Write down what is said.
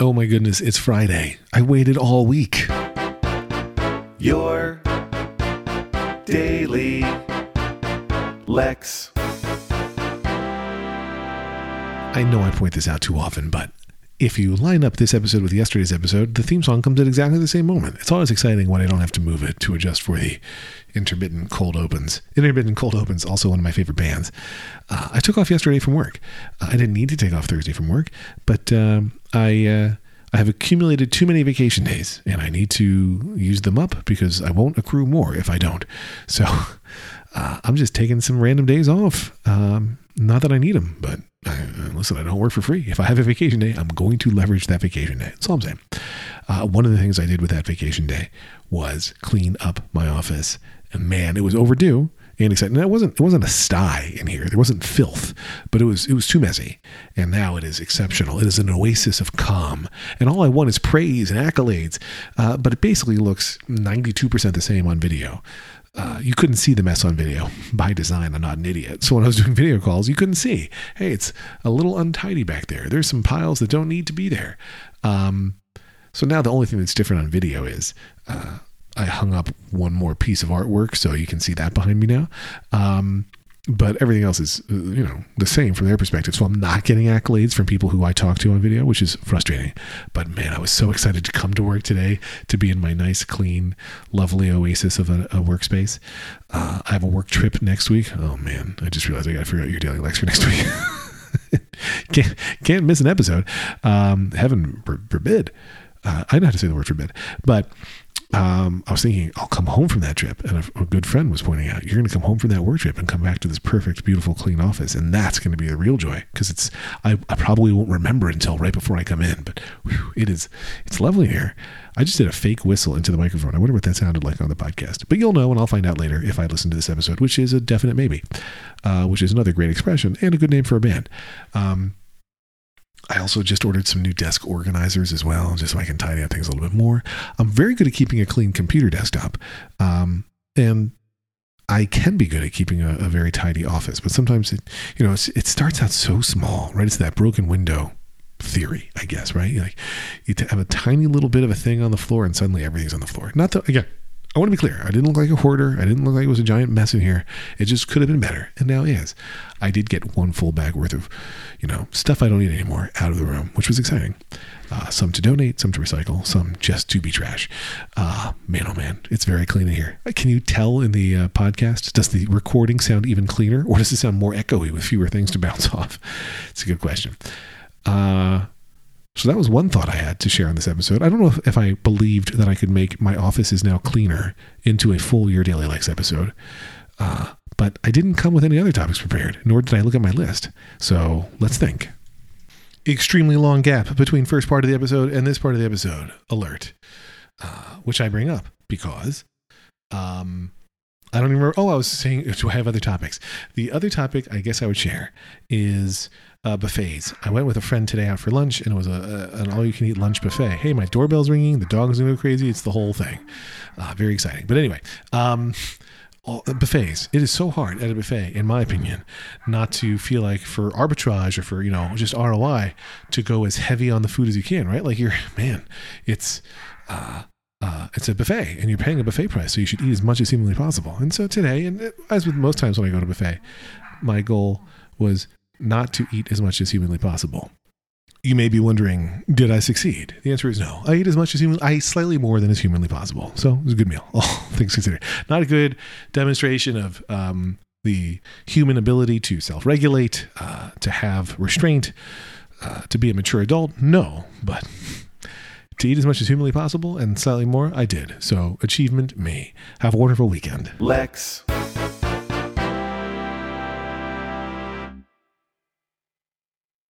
Oh my goodness, it's Friday. I waited all week. Your daily Lex. I know I point this out too often, but if you line up this episode with yesterday's episode, the theme song comes at exactly the same moment. It's always exciting when I don't have to move it to adjust for the intermittent cold opens. Intermittent cold opens, also one of my favorite bands. Uh, I took off yesterday from work. Uh, I didn't need to take off Thursday from work, but um, I. Uh, I have accumulated too many vacation days and I need to use them up because I won't accrue more if I don't. So uh, I'm just taking some random days off. Um, not that I need them, but I, listen, I don't work for free. If I have a vacation day, I'm going to leverage that vacation day. That's all I'm saying. Uh, one of the things I did with that vacation day was clean up my office. And man, it was overdue and excited. And it wasn't it wasn't a sty in here. There wasn't filth, but it was it was too messy. And now it is exceptional. It is an oasis of calm. And all I want is praise and accolades. Uh, but it basically looks 92% the same on video. Uh, you couldn't see the mess on video by design. I'm not an idiot. So when I was doing video calls, you couldn't see. Hey, it's a little untidy back there. There's some piles that don't need to be there. Um, so now the only thing that's different on video is uh, I hung up one more piece of artwork, so you can see that behind me now. Um, but everything else is, uh, you know, the same from their perspective. So I'm not getting accolades from people who I talk to on video, which is frustrating. But man, I was so excited to come to work today to be in my nice, clean, lovely oasis of a, a workspace. Uh, I have a work trip next week. Oh man, I just realized I got to figure out your daily Lex next week. can't, can't miss an episode. Um, heaven forbid. Uh, I know how to say the word forbid, but um, I was thinking I'll come home from that trip, and a, a good friend was pointing out you're going to come home from that work trip and come back to this perfect, beautiful, clean office, and that's going to be the real joy because it's I, I probably won't remember until right before I come in, but whew, it is it's lovely here. I just did a fake whistle into the microphone. I wonder what that sounded like on the podcast, but you'll know, and I'll find out later if I listen to this episode, which is a definite maybe, uh, which is another great expression and a good name for a band. Um, I also just ordered some new desk organizers as well, just so I can tidy up things a little bit more. I'm very good at keeping a clean computer desktop. Um, and I can be good at keeping a, a very tidy office, but sometimes it, you know, it starts out so small, right? It's that broken window theory, I guess, right? Like you have a tiny little bit of a thing on the floor, and suddenly everything's on the floor. Not that again, I want to be clear. I didn't look like a hoarder. I didn't look like it was a giant mess in here. It just could have been better, and now is. I did get one full bag worth of, you know, stuff I don't need anymore out of the room, which was exciting. Uh, some to donate, some to recycle, some just to be trash. Uh, man, oh man, it's very clean in here. Uh, can you tell in the uh, podcast? Does the recording sound even cleaner, or does it sound more echoey with fewer things to bounce off? It's a good question. Uh, so that was one thought I had to share on this episode. I don't know if, if I believed that I could make my office is now cleaner into a full Your Daily Lex episode. Uh, but I didn't come with any other topics prepared, nor did I look at my list. So let's think. Extremely long gap between first part of the episode and this part of the episode. Alert. Uh, which I bring up because um, I don't even remember. Oh, I was saying, do I have other topics? The other topic I guess I would share is uh, buffets. I went with a friend today out for lunch, and it was a, a an all-you-can-eat lunch buffet. Hey, my doorbell's ringing. The dog's gonna go crazy. It's the whole thing. Uh, very exciting. But anyway, um, all, uh, buffets. It is so hard at a buffet, in my opinion, not to feel like for arbitrage or for you know just ROI to go as heavy on the food as you can. Right? Like you're man, it's. Uh, uh, it's a buffet and you're paying a buffet price, so you should eat as much as humanly possible. And so today, and as with most times when I go to buffet, my goal was not to eat as much as humanly possible. You may be wondering, did I succeed? The answer is no. I ate as much as human. I ate slightly more than is humanly possible. So it was a good meal, all things considered. Not a good demonstration of um, the human ability to self-regulate, uh, to have restraint, uh, to be a mature adult. No, but to eat as much as humanly possible and slightly more, I did. So achievement, me. Have a wonderful weekend. Lex.